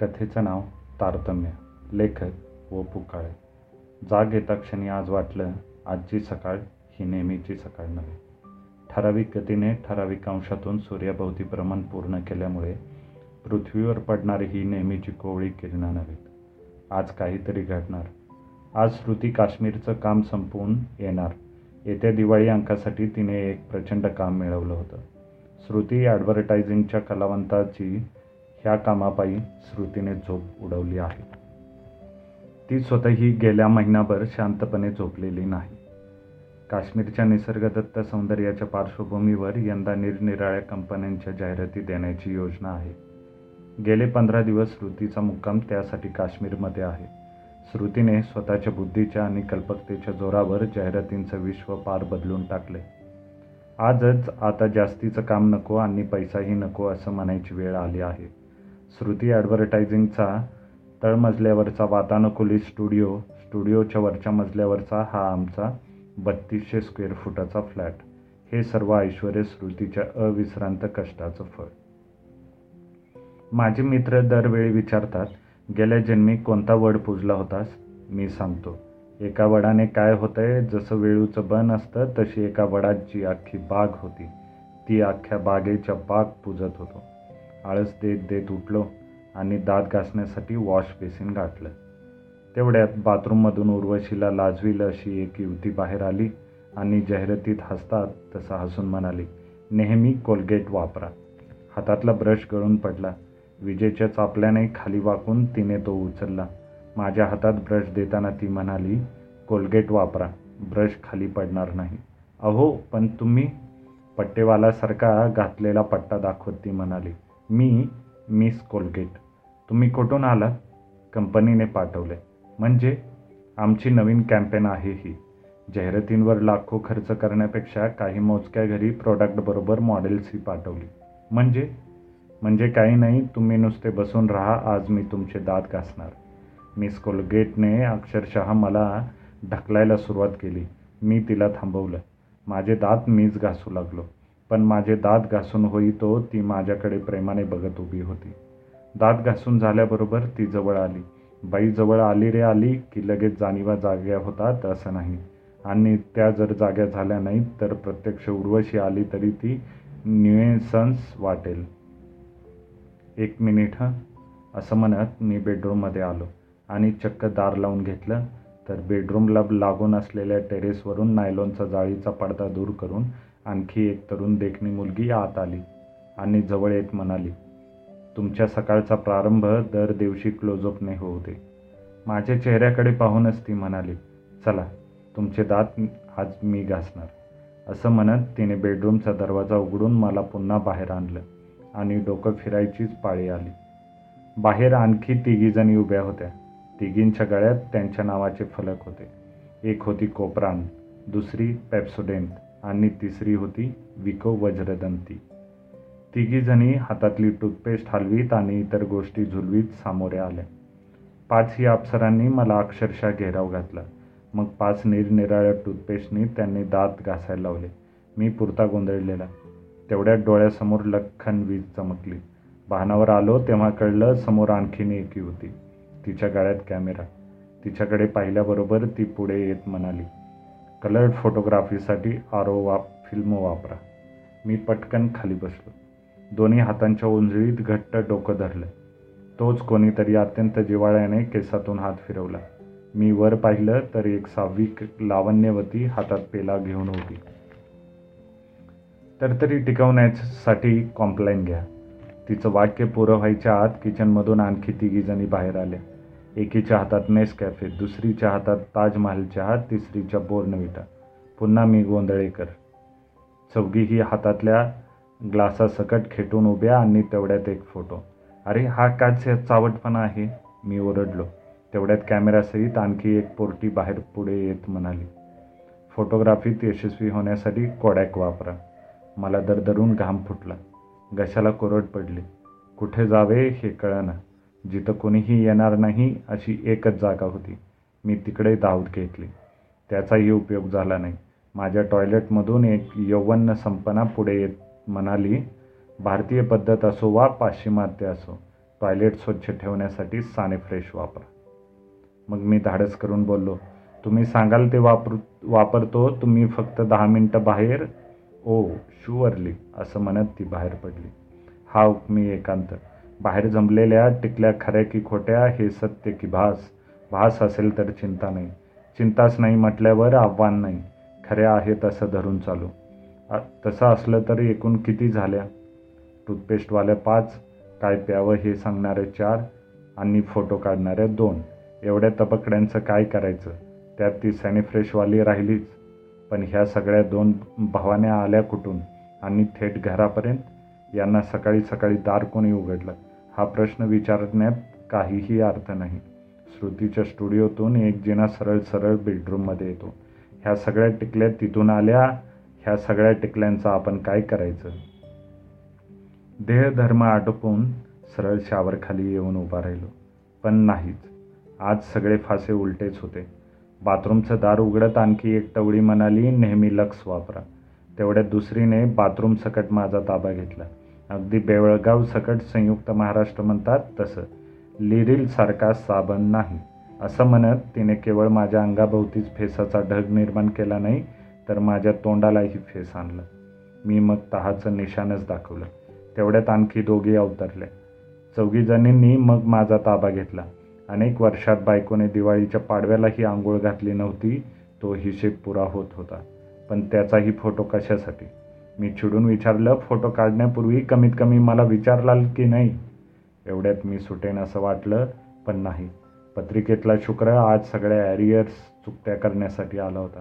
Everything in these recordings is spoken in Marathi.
कथेचं नाव तारतम्य. लेखक व पुकाळे. जाग येता क्षणी आज वाटलं आजची सकाळ ही नेहमीची सकाळ नव्हे. ठराविक गतीने ठराविक अंशातून सूर्याभोवती भ्रमण पूर्ण केल्यामुळे पृथ्वीवर पडणारी ही नेहमीची कोवळी किरणं नव्हेत. आज काहीतरी घडणार. आज श्रुती काश्मीरचं काम संपवून येणार. येत्या दिवाळी अंकासाठी तिने एक प्रचंड काम मिळवलं होतं. श्रुती ॲडव्हर्टायझिंगच्या कलावंताची ह्या कामापायी श्रुतीने झोप उडवली आहे. ती स्वतःही गेल्या महिनाभर शांतपणे झोपलेली नाही. काश्मीरच्या निसर्गदत्त सौंदर्याच्या पार्श्वभूमीवर यंदा निरनिराळ्या कंपन्यांच्या जाहिराती देण्याची योजना आहे. गेले पंधरा दिवस श्रुतीचा मुक्काम त्यासाठी काश्मीरमध्ये आहे. श्रुतीने स्वतःच्या बुद्धीच्या आणि कल्पकतेच्या जोरावर जाहिरातींचं विश्व पार बदलून टाकले. आजच आता जास्तीचं काम नको आणि पैसाही नको असं म्हणायची वेळ आली आहे. श्रुती ॲडव्हर्टायझिंगचा तळमजल्यावरचा वातानुकुलित स्टुडिओ स्टुडिओच्या वरच्या मजल्यावरचा हा आमचा बत्तीसशे स्क्वेअर फुटाचा फ्लॅट. हे सर्व ऐश्वर श्रुतीच्या अविश्रांत कष्टाचं फळ. माझे मित्र दरवेळी विचारतात गेल्या जन्मी कोणता वड पूजला होतास? मी सांगतो एका वडाने काय होतंय जसं वेळूचं बन असतं तशी एका वडाची अख्खी बाग होती. ती अख्ख्या बागेच्या बाग पूजत होतो. आळस देत देत उठलो आणि दात घासण्यासाठी वॉश बेसिन गाठलं तेवढ्यात बाथरूममधून उर्वशीला लाजवील अशी एक युवती बाहेर आली आणि जाहिरातीत हसतात तसं हसून म्हणाली नेहमी कोलगेट वापरा. हातातला ब्रश गळून पडला. विजेच्या चापल्याने खाली वाकून तिने तो उचलला. माझ्या हातात ब्रश देताना ती म्हणाली कोलगेट वापरा ब्रश खाली पडणार नाही. अहो पण तुम्ही पट्टेवालासारखा घातलेला पट्टा दाखवत ती म्हणाली. मी मिस कोलगेट तुम्ही कुठून आलात? कंपनीने पाठवले. म्हणजे आमची नवीन कॅम्पेन आहे ही. जाहिरातींवर लाखो खर्च करण्यापेक्षा काही मोजक्या घरी प्रॉडक्टबरोबर मॉडेल्सही पाठवली. म्हणजे? म्हणजे काही नाही तुम्ही नुसते बसून राहा आज मी तुमचे दात घासणार. मिस कोलगेटने अक्षरशः मला ढकलायला सुरुवात केली. मी तिला थांबवलं. माझे दात मीच घासू लागलो. पण माझे दात घासून होई तो ती माझ्याकडे प्रेमाने बघत उभी होती. दात घासून झाल्याबरोबर ती जवळ आली. बाई जवळ आली रे आली की लगेच जाणीवा जाग्या होतात असं नाही. आणि त्या जर जाग्या झाल्या नाहीत तर प्रत्यक्ष उर्वशी आली तरी ती न्युएसन्स वाटेल. एक मिनिट हं. असं म्हणत मी बेडरूममध्ये आलो आणि चक्क दार लावून घेतलं. तर बेडरूमला लागून असलेल्या टेरेसवरून नायलॉनचा जाळीचा पडदा दूर करून आणखी एक तरुण देखणी मुलगी आत आली आणि जवळ येत म्हणाली तुमच्या सकाळचा प्रारंभ दर दिवशी क्लोजअपने होऊ दे माझ्या चेहऱ्याकडे पाहूनच ती म्हणाली चला तुमचे दात आज मी घासणार. असं म्हणत तिने बेडरूमचा दरवाजा उघडून मला पुन्हा बाहेर आणलं आणि डोकं फिरायचीच पाळी आली. बाहेर आणखी तिघीजणी उभ्या होत्या. तिघींच्या गळ्यात त्यांच्या नावाचे फलक होते. एक होती कोपरान दुसरी पेप्सोडेंट आणि तिसरी होती विको वज्रदंती. तिघीजणी हातातली टूथपेस्ट हलवीत आणि इतर गोष्टी झुलवीत सामोरे आल्या पाचही अप्सरांनी मला अक्षरशः घेराव घातला. मग पाच निरनिराळ्या टूथपेस्टनी त्यांनी दात घासायला लावले. मी पुरता गोंधळलेला. तेवढ्यात डोळ्यासमोर लख्खन वीज चमकली. वाहनावर आलो तेव्हा कळलं समोर आणखीन एकी होती. तिच्या गाड्यात कॅमेरा. तिच्याकडे पाहिल्याबरोबर ती पुढे येत म्हणाली कलर्ड फोटोग्राफीसाठी आरो वा फिल्म वापरा. मी पटकन खाली बसलो. दोन्ही हातांच्या उंजळीत घट्ट डोकं धरलं. तोच कोणीतरी अत्यंत जिवाळ्याने केसातून हात फिरवला. मी वर पाहिलं तर एक साविक लावण्यवती हातात पेला घेऊन होती तर तरी टिकवण्यासाठी कॉम्प्लाईन घ्या. तिचं वाक्य पुरं व्हायच्या आत किचनमधून आणखी तिघीजणी बाहेर आल्या एकीच्या हातात नेस कॅफे दुसरीच्या हातात ताजमहाल चहा तिसरीच्या बोर्नविटा. पुन्हा मी गोंधळेकर चौघीही हातातल्या ग्लासासकट खेटून उभ्या आणि तेवढ्यात एक फोटो. अरे हा काच चावटपणा आहे. मी ओरडलो. तेवढ्यात कॅमेरासहित आणखी एक पोरटी बाहेर पुढे येत म्हणाली फोटोग्राफीत यशस्वी होण्यासाठी कोडॅक वापरा. मला दरदरून घाम फुटला. घशाला कोरड पडली. कुठे जावे हे कळना. जिथं कोणीही येणार नाही अशी एकच जागा होती. मी तिकडे धावत घेतली. त्याचाही उपयोग झाला नाही. माझ्या टॉयलेटमधून एक यौवन संपना पुढे येत म्हणाली भारतीय पद्धत असो वा पाश्चिमात्य असो टॉयलेट स्वच्छ ठेवण्यासाठी साने फ्रेश वापरा. मग मी धाडस करून बोललो तुम्ही सांगाल ते वापर वापरतो तुम्ही फक्त दहा मिनटं बाहेर. ओ शुअरली असं म्हणत ती बाहेर पडली. हा मी एकांत. बाहेर जमलेल्या टिकल्या खऱ्या की खोट्या हे सत्य की भास. भास असेल तर चिंता नाही. चिंताच नाही म्हटल्यावर आव्हान नाही. खऱ्या आहेत असं धरून चालू. तसं असलं तर एकूण किती झाल्या? टूथपेस्टवाल्या पाच काय प्यावं हे सांगणारे चार आणि फोटो काढणाऱ्या दोन. एवढ्या तपकड्यांचं काय करायचं? त्यात ती सॅनिफ्रेशवाली राहिलीच. पण ह्या सगळ्या दोन भावाने आल्या कुठून? आणि थेट घरापर्यंत? यांना सकाळी सकाळी दार कोणी उघडलं? हा प्रश्न विचारण्यात काहीही अर्थ नाही. श्रुतीच्या स्टुडिओतून एक जिना सरळ सरळ बेडरूममध्ये येतो. ह्या सगळ्या टिकल्या तिथून आल्या ह्या सगळ्या टिकल्यांचं आपण काय करायचं? देहधर्म आटोपून सरळ शावरखाली येऊन उभा राहिलो. पण नाहीच. आज सगळे फासे उलटेच होते. बाथरूमचं दार उघडत आणखी एक टवळी म्हणाली नेहमी लक्स वापरा. तेवढ्यात दुसरीने बाथरूम सकट माझा ताबा घेतला. अगदी बेवळगाव सकट संयुक्त महाराष्ट्र म्हणतात तसं. लिरिलसारखा साबण नाही. असं म्हणत तिने केवळ माझ्या अंगाभोवतीच फेसाचा ढग निर्माण केला नाही तर माझ्या तोंडालाही फेस आणलं. मी मग तहाचं निशाणच दाखवलं. तेवढ्यात आणखी दोघी अवतरले चौघीजणींनी मग माझा ताबा घेतला. अनेक वर्षात बायकोने दिवाळीच्या पाडव्यालाही आंघोळ घातली नव्हती तो हिशेब पुरा होत होता. पण त्याचाही फोटो कशासाठी? मी चिडून विचारलं फोटो काढण्यापूर्वी कमीत कमी मला विचारलाल की नाही? एवढ्यात मी सुटेन असं वाटलं पण नाही. पत्रिकेतला शुक्र आज सगळ्या ॲरियर्स चुकत्या करण्यासाठी आला होता.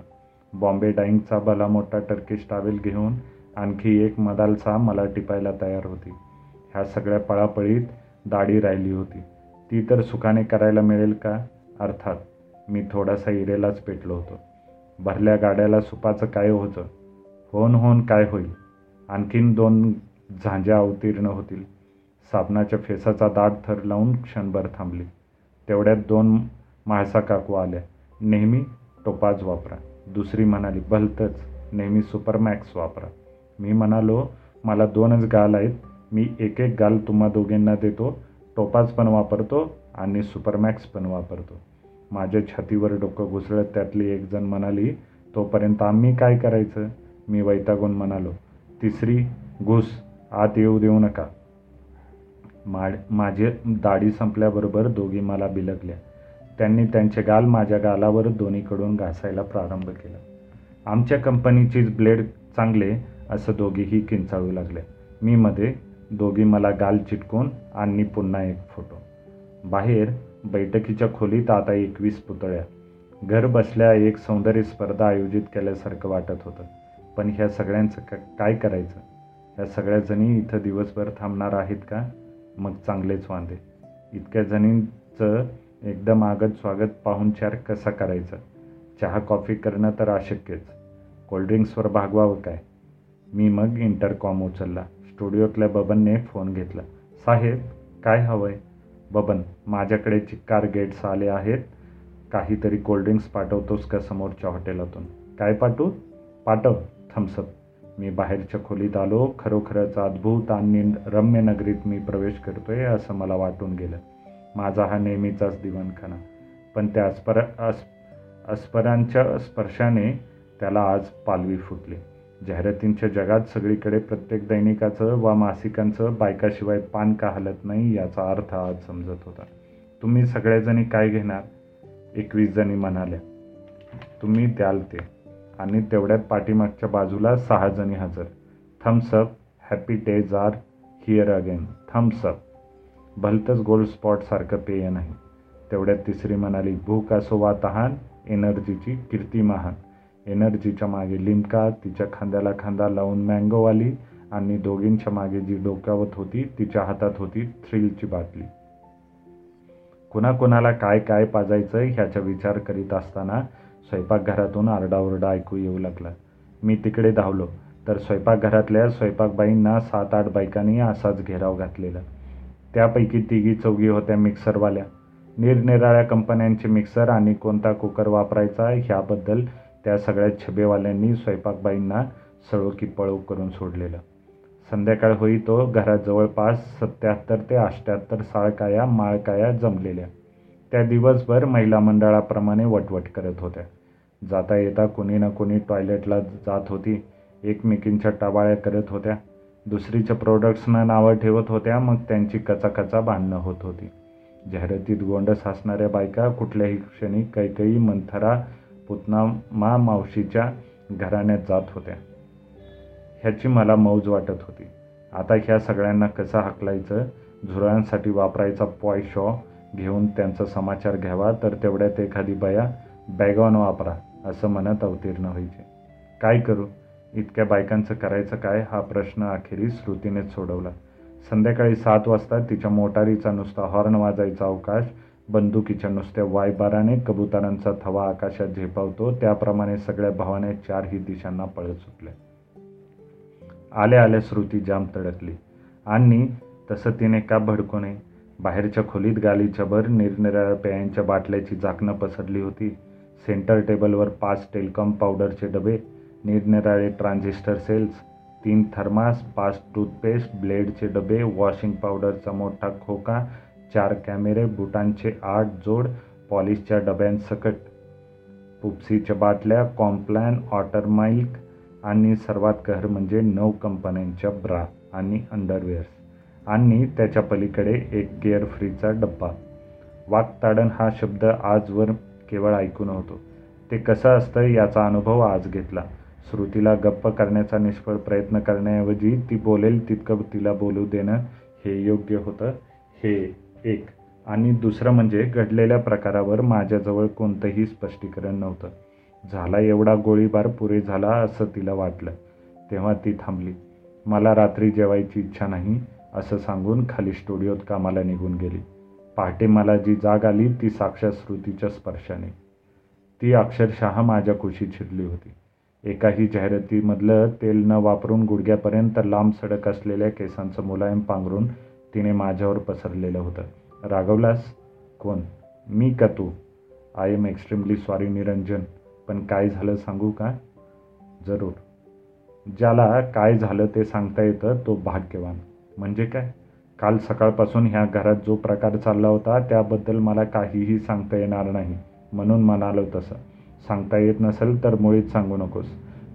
बॉम्बे डाईंगचा भला मोठा टर्किश टावेल घेऊन आणखी एक मदालसा मला टिपायला तयार होती. ह्या सगळ्या पळापळीत दाढी राहिली होती. ती तर सुखाने करायला मिळेल का? अर्थात मी थोडासा इरेलाच पेटलो होतो. भरल्या गाड्याला सुपाचं काय होतं? होन होन काय होईल? आणखीन दोन झांज्या अवतीर्ण होतील. साबणाच्या फेसाचा दाट थर लावून क्षणभर थांबली. तेवढ्यात दोन माळसा काकू आल्या. नेहमी टोपाज वापरा. दुसरी म्हणाली भलतंच. नेहमी सुपरमॅक्स वापरा. मी म्हणालो मला दोनच गाल आहेत. मी एक एक गाल तुम्हा दोघींना देतो. टोपाज पण वापरतो आणि सुपरमॅक्स पण वापरतो. माझ्या छातीवर डोकं घुसळत त्यातली एकजण म्हणाली तोपर्यंत आम्ही काय करायचं? मी वैतागून म्हणालो तिसरी घुस आत येऊ देऊ नका. माड माझे दाढी संपल्याबरोबर दोघी मला बिलगल्या. त्यांनी त्यांचे गाल माझ्या गालावर दोन्हीकडून घासायला प्रारंभ केला. आमच्या कंपनीचीच ब्लेड चांगले असं दोघीही किंचाळू लागले. मी मध्ये दोघी मला गाल चिटकून आणि पुन्हा एक फोटो. बाहेर बैठकीच्या खोलीत आता एकवीस पुतळ्या. घर बसल्या एक सौंदर्य स्पर्धा आयोजित केल्यासारखं वाटत होतं. पण ह्या सगळ्यांचं क काय करायचं? ह्या सगळ्या जणी इथं दिवसभर थांबणार आहेत का? मग चांगलेच वांदे. इतक्या जणींचं एकदम आगत स्वागत पाहुणचार कसा करायचा? चहा कॉफी करणं तर अशक्यच. कोल्ड्रिंक्सवर भागवावं काय? मी मग इंटरकॉम उचलला. स्टुडिओतल्या बबनने फोन घेतला. साहेब काय हवं आहे बबन माझ्याकडे चिक्कार गेट्स आले आहेत. काहीतरी कोल्ड्रिंक्स पाठवतोस का समोरच्या हॉटेलातून? काय पाठवू? पाठव. थम्सअप मी बाहेरच्या खोलीत आलो. खरोखरच अद्भुत आणि रम्य नगरीत मी प्रवेश करतोय असं मला वाटून गेलं. माझा हा नेहमीचाच दिवाणखाना. पण त्या अस्पर अस् अस्परांच्या स्पर्शाने त्याला आज पालवी फुटली. जाहिरातींच्या जगात सगळीकडे प्रत्येक दैनिकाचं वा मासिकांचं बायकाशिवाय पान का हलत नाही याचा अर्थ आज समजत होता. तुम्ही सगळ्याजणी काय घेणार? एकवीस जणी म्हणाल्या. तुम्ही द्याल ते. आणि तेवढ्यात पाठीमागच्या बाजूला सहा जणी हजर. Thums Up happy days are here again Thums Up भलतंच गोल्ड स्पॉटसारखं पेय नाही. तेवढ्यात तिसरी म्हणाली भूक असो वा तहान एनर्जीची कीर्ती महान. एनर्जीच्या मागे लिमका तिच्या खांद्याला खांदा लावून मँगोवाली आणि दोघींच्या मागे जी डोकावत होती तिच्या हातात होती थ्रिलची बाटली. कुणाकुणाला काय काय पाजायचं ह्याचा विचार करीत असताना स्वयंपाकघरातून आरडाओरडा ऐकू येऊ लागला. मी तिकडे धावलो तर स्वयंपाकघरातल्या स्वयंपाकबाईंना सात आठ बायकांनी असाच घेराव घातलेला. त्यापैकी तिघी चौघी होत्या मिक्सरवाल्या. निरनिराळ्या कंपन्यांचे मिक्सर आणि कोणता कुकर वापरायचा ह्याबद्दल त्या सगळ्या छबेवाल्यांनी स्वयंपाकबाईंना सळो की पळो करून सोडलेलं. संध्याकाळ होई तो घरात जवळपास सत्याहत्तर ते अष्ट्याहत्तर साळकाया माळकाया जमलेल्या. त्या दिवसभर महिला मंडळाप्रमाणे वटवट करत होत्या. जाता येता कोणी ना कोणी टॉयलेटला जात होती. एकमेकींच्या टबाळ्या करत होत्या. दुसरीच्या प्रोडक्ट्सना नावं ठेवत होत्या. मग त्यांची कचाकचा भांडणं होत होती. जाहिरातीत गोंडस असणाऱ्या बायका कुठल्याही क्षणी कैकई मंथरा पुतना मा मावशीच्या घराण्यात जात होत्या. ह्याची मला मौज वाटत होती. आता ह्या सगळ्यांना कसं हाकलायचं? झुरळांसाठी वापरायचा पॉय शॉ घेऊन त्यांचा समाचार घ्यावा तर तेवढ्यात एखादी बया बॅगॉन वापरा असं म्हणत अवतीर्ण व्हायचे. काय करू? इतक्या बायकांचं करायचं काय? हा प्रश्न अखेरीस श्रुतीनेच सोडवला. संध्याकाळी सात वाजता तिच्या मोटारीचा नुसता हॉर्न वाजायचा अवकाश बंदुकीच्या नुसत्या वायबाराने कबुतरांचा थवा आकाशात झेपावतो त्याप्रमाणे सगळ्या भावाने चारही दिशांना पळत सुटल्या आल्या आल्या श्रुती जाम तडकली. आणि तसं तिने का भडकू नये? बाहेरच्या खोलीत गालीच्याभर निरनिराळ्या पेयांच्या बाटल्याची झाकणं पसरली होती. सेंटर टेबलवर पाच टेलकॉम पावडरचे डबे निरनिराळे ट्रान्झिस्टर सेल्स तीन थर्मास पाच टूथपेस्ट ब्लेडचे डबे वॉशिंग पावडरचा मोठा खोका चार कॅमेरे बुटांचे आठ जोड पॉलिशच्या डब्यांसकट पुप्सीच्या बाटल्या कॉम्प्लॅन ऑटरमाइल्क आणि सर्वात कहर म्हणजे नऊ कंपन्यांच्या ब्रा आणि अंडरवेअर्स. आणि त्याच्या पलीकडे एक केअर फ्रीचा डब्बा. वाकताडण हा शब्द आजवर केवळ ऐकून होतो ते कसं असतं याचा अनुभव आज घेतला. श्रुतीला गप्प करण्याचा निष्फळ प्रयत्न करण्याऐवजी ती बोलेल तितकं तिला बोलू देणं हे योग्य होतं. हे एक. आणि दुसरं म्हणजे घडलेल्या प्रकारावर माझ्याजवळ कोणतंही स्पष्टीकरण नव्हतं. झाला एवढा गोळीबार पुरे झाला असं तिला वाटलं. तेव्हा ती थांबली. मला रात्री जेवायची इच्छा नाही. असं सांगून खाली स्टुडिओत कामाला निघून गेली. पहाटे मला जी जाग आली ती साक्षात श्रुतीच्या स्पर्शाने. ती अक्षरशः माझ्या कुशीत छिरली होती. एकाही जाहिरातीमधलं तेल न वापरून गुडघ्यापर्यंत लांब सडक असलेल्या केसांचं मुलायम पांघरून तिने माझ्यावर पसरलेलं होतं. रागवलास कोण? मी का तू? I am extremely sorry Niranjan पण काय झालं सांगू का? जरूर. ज्याला काय झालं ते सांगता येतं तो भाग्यवान. म्हणजे काय? काल सकाळपासून ह्या घरात जो प्रकार चालला होता त्याबद्दल मला काहीही सांगता येणार नाही. म्हणून म्हणालो तसं. सांगता येत नसेल तर मुळीच सांगू नकोस.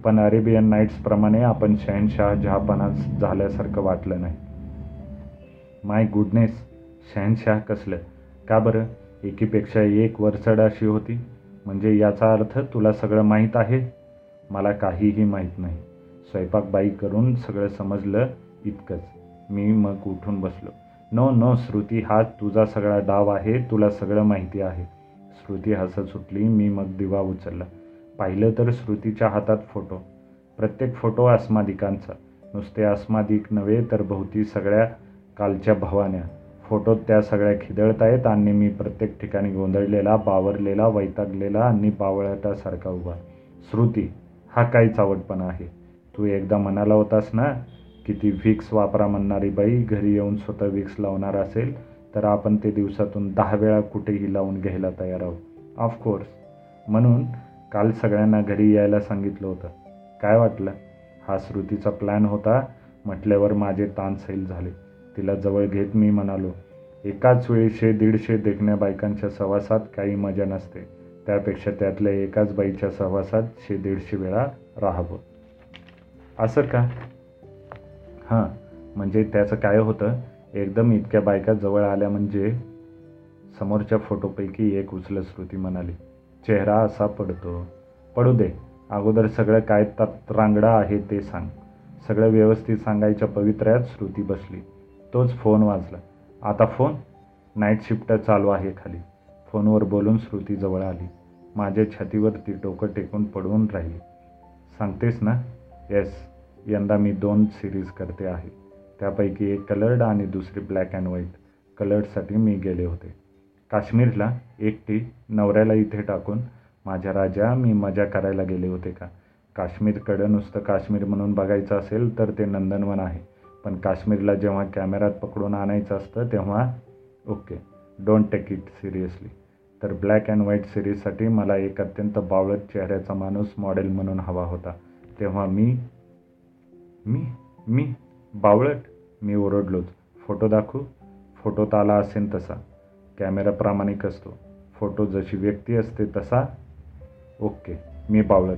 पण अरेबियन नाईट्सप्रमाणे आपण शहनशाह जहापणा झाल्यासारखं वाटलं नाही. माय गुडनेस शहनशाह कसलं? का बरं? एकीपेक्षा एक वरचढ अशी होती? म्हणजे याचा अर्थ तुला सगळं माहीत आहे? मला काहीही माहीत नाही. स्वयंपाक बाई करून सगळं समजलं इतकंच. मी मग उठून बसलो. नो नो श्रुती हा तुझा सगळा डाव आहे तुला सगळं माहिती आहे. श्रुती हसत सुटली मी मग दिवा उचलला. पाहिलं तर श्रुतीच्या हातात फोटो. प्रत्येक फोटो अस्मादिकांचा नुसते अस्मादिक नव्हे तर भोवती सगळ्या कालच्या भवान्या. फोटोत त्या सगळ्या खिदळत आहेत आणि मी प्रत्येक ठिकाणी गोंधळलेला बावरलेला वैतागलेला आणि पावळटासारखा उभा. श्रुती हा काय चावटपणा आहे. तू एकदा म्हणाला होतास ना किती विक्स वापरा म्हणणारी बाई घरी येऊन स्वतः विक्स लावणार असेल तर आपण ते दिवसातून दहा वेळा कुठेही लावून घ्यायला तयार आहोत. ऑफकोर्स म्हणून काल सगळ्यांना घरी यायला सांगितलं होतं. काय वाटलं? हा श्रुतीचा प्लॅन होता. म्हटल्यावर माझे ताण सैल झाले. तिला जवळ घेत मी म्हणालो एकाच वेळी शे दीडशे देखण्या बायकांच्या सहवासात काही मजा नसते. त्यापेक्षा त्यातल्या एकाच बाईच्या सहवासात शे दीडशे वेळा राहावं. असं का? हां म्हणजे त्याचं काय होतं एकदम इतक्या बायका जवळ आल्या म्हणजे समोरच्या फोटोपैकी एक उचलं श्रुती म्हणाली चेहरा असा पडतो. पडू दे अगोदर सगळं काय तात रांगडा आहे ते सांग. सगळं व्यवस्थित सांगायच्या पवित्र्यात श्रुती बसली. तोच फोन वाजला. आता फोन? नाईट शिफ्ट चालू आहे खाली. फोनवर बोलून श्रुती जवळ आली. माझ्या छातीवर ती डोकं टेकून पडवून राहिली. सांगतेस ना? येस. यंदा मी दोन सिरीज करते आहे. त्यापैकी एक कलर्ड आणि दुसरी ब्लॅक अँड व्हाईट कलर्डसाठी मी गेले होते. काश्मीरला एकटी नवऱ्याला इथे टाकून माझ्या राजा मी मजा करायला गेले होते का? काश्मीरकडं नुसतं काश्मीर म्हणून बघायचं असेल तर ते नंदनवन आहे. पण काश्मीरला जेव्हा कॅमेरात पकडून आणायचं असतं तेव्हा okay don't take it seriously तर ब्लॅक अँड व्हाईट सिरीजसाठी मला एक अत्यंत बावळट चेहऱ्याचा माणूस मॉडेल म्हणून हवा होता. तेव्हा मी मी मी बावळट मी ओरडलोच. फोटो दाखवू. फोटोत आला असेल तसा. कॅमेरा प्रामाणिक असतो. फोटो जशी व्यक्ती असते तसा. ओके मी बावळट.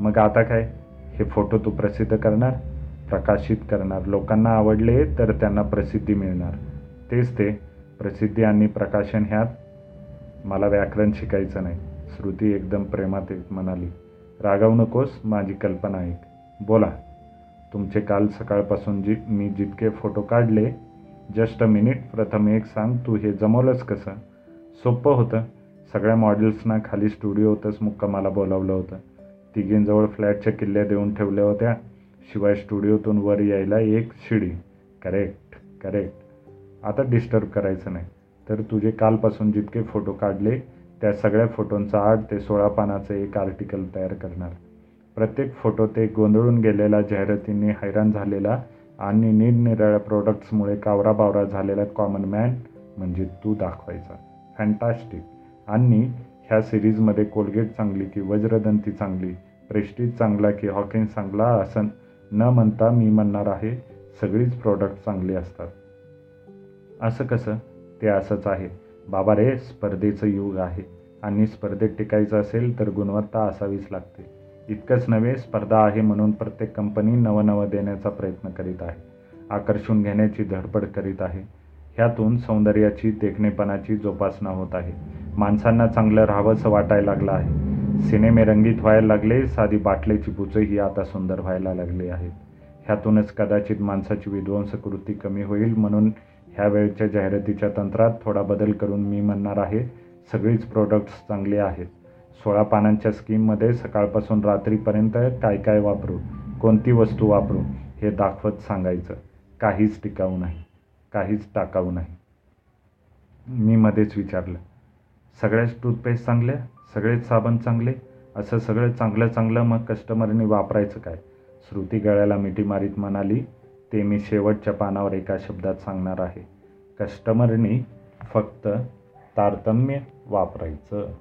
मग आता काय? हे फोटो तू प्रसिद्ध करणार? प्रकाशित करणार. लोकांना आवडले तर त्यांना प्रसिद्धी मिळणार. तेच ते. प्रसिद्धी आणि प्रकाशन ह्यात मला व्याकरण शिकायचं नाही. श्रुती एकदम प्रेमात म्हणाली. रागावू नकोस माझी कल्पना ऐक. बोला. तुमचे काल सकाळपासून जी मी जितके फोटो काढले जस्ट अ मिनिट प्रथम एक सांग तू हे जमवलंस कसं? सोपं होतं. सगळ्या मॉडेल्सना खाली स्टुडिओतच मुक्कामाला बोलावलं होतं. तिघींजवळ फ्लॅटच्या किल्ल्या देऊन ठेवल्या होत्या. शिवाय स्टुडिओतून वर यायला एक शिडी. करेक्ट करेक्ट आता डिस्टर्ब करायचं नाही. तर तुझे कालपासून जितके फोटो काढले त्या सगळ्या फोटोंचा आठ ते सोळा पानाचं एक आर्टिकल तयार करणार. प्रत्येक फोटो ते गोंधळून गेलेला जाहिरातींनी हैराण झालेला आणि निरनिराळ्या प्रोडक्ट्समुळे कावराबावरा झालेला कॉमन मॅन म्हणजे तू दाखवायचा. फॅन्टास्टिक आणि ह्या सिरीजमध्ये कोलगेट चांगली की वज्रदंती चांगली प्रेस्टीज चांगला की हॉकिंग चांगला असं न म्हणता मी म्हणणार आहे सगळीच प्रोडक्ट चांगली असतात. असं कसं? ते असंच आहे. बाबा रे स्पर्धेचं युग आहे आणि स्पर्धेत टिकायचं असेल तर गुणवत्ता असावीच लागते. इतकंच नव्हे स्पर्धा आहे म्हणून प्रत्येक कंपनी नवनवं देण्याचा प्रयत्न करीत आहे. आकर्षून घेण्याची धडपड करीत आहे. ह्यातून सौंदर्याची देखणेपणाची जोपासना होत आहे. माणसांना चांगलं राहावंसं वाटायला लागलं आहे. सिनेमे रंगीत व्हायला लागले साधी बाटलेची बुचंही आता सुंदर व्हायला लागली आहेत ह्यातूनच कदाचित माणसाची विध्वंसकृती कमी होईल म्हणून ह्या वेळच्या जाहिरातीच्या तंत्रात थोडा बदल करून मी म्हणणार आहे सगळीच प्रोडक्ट्स चांगली आहेत. सोळा पानांच्या स्कीममध्ये सकाळपासून रात्रीपर्यंत काय काय वापरू कोणती वस्तू वापरू हे दाखवत सांगायचं. काहीच टिकाऊ नाही काहीच टाकाऊ नाही. मी मध्येच विचारलं सगळ्याच टूथपेस्ट चांगल्या सगळेच साबण चांगले? असं सगळं चांगलं चांगलं मग कस्टमरने वापरायचं काय? श्रुती गळ्याला मिठी मारीत म्हणाली ते मी शेवटच्या पानावर एका शब्दात सांगणार आहे. कस्टमरनी फक्त तारतम्य वापरायचं.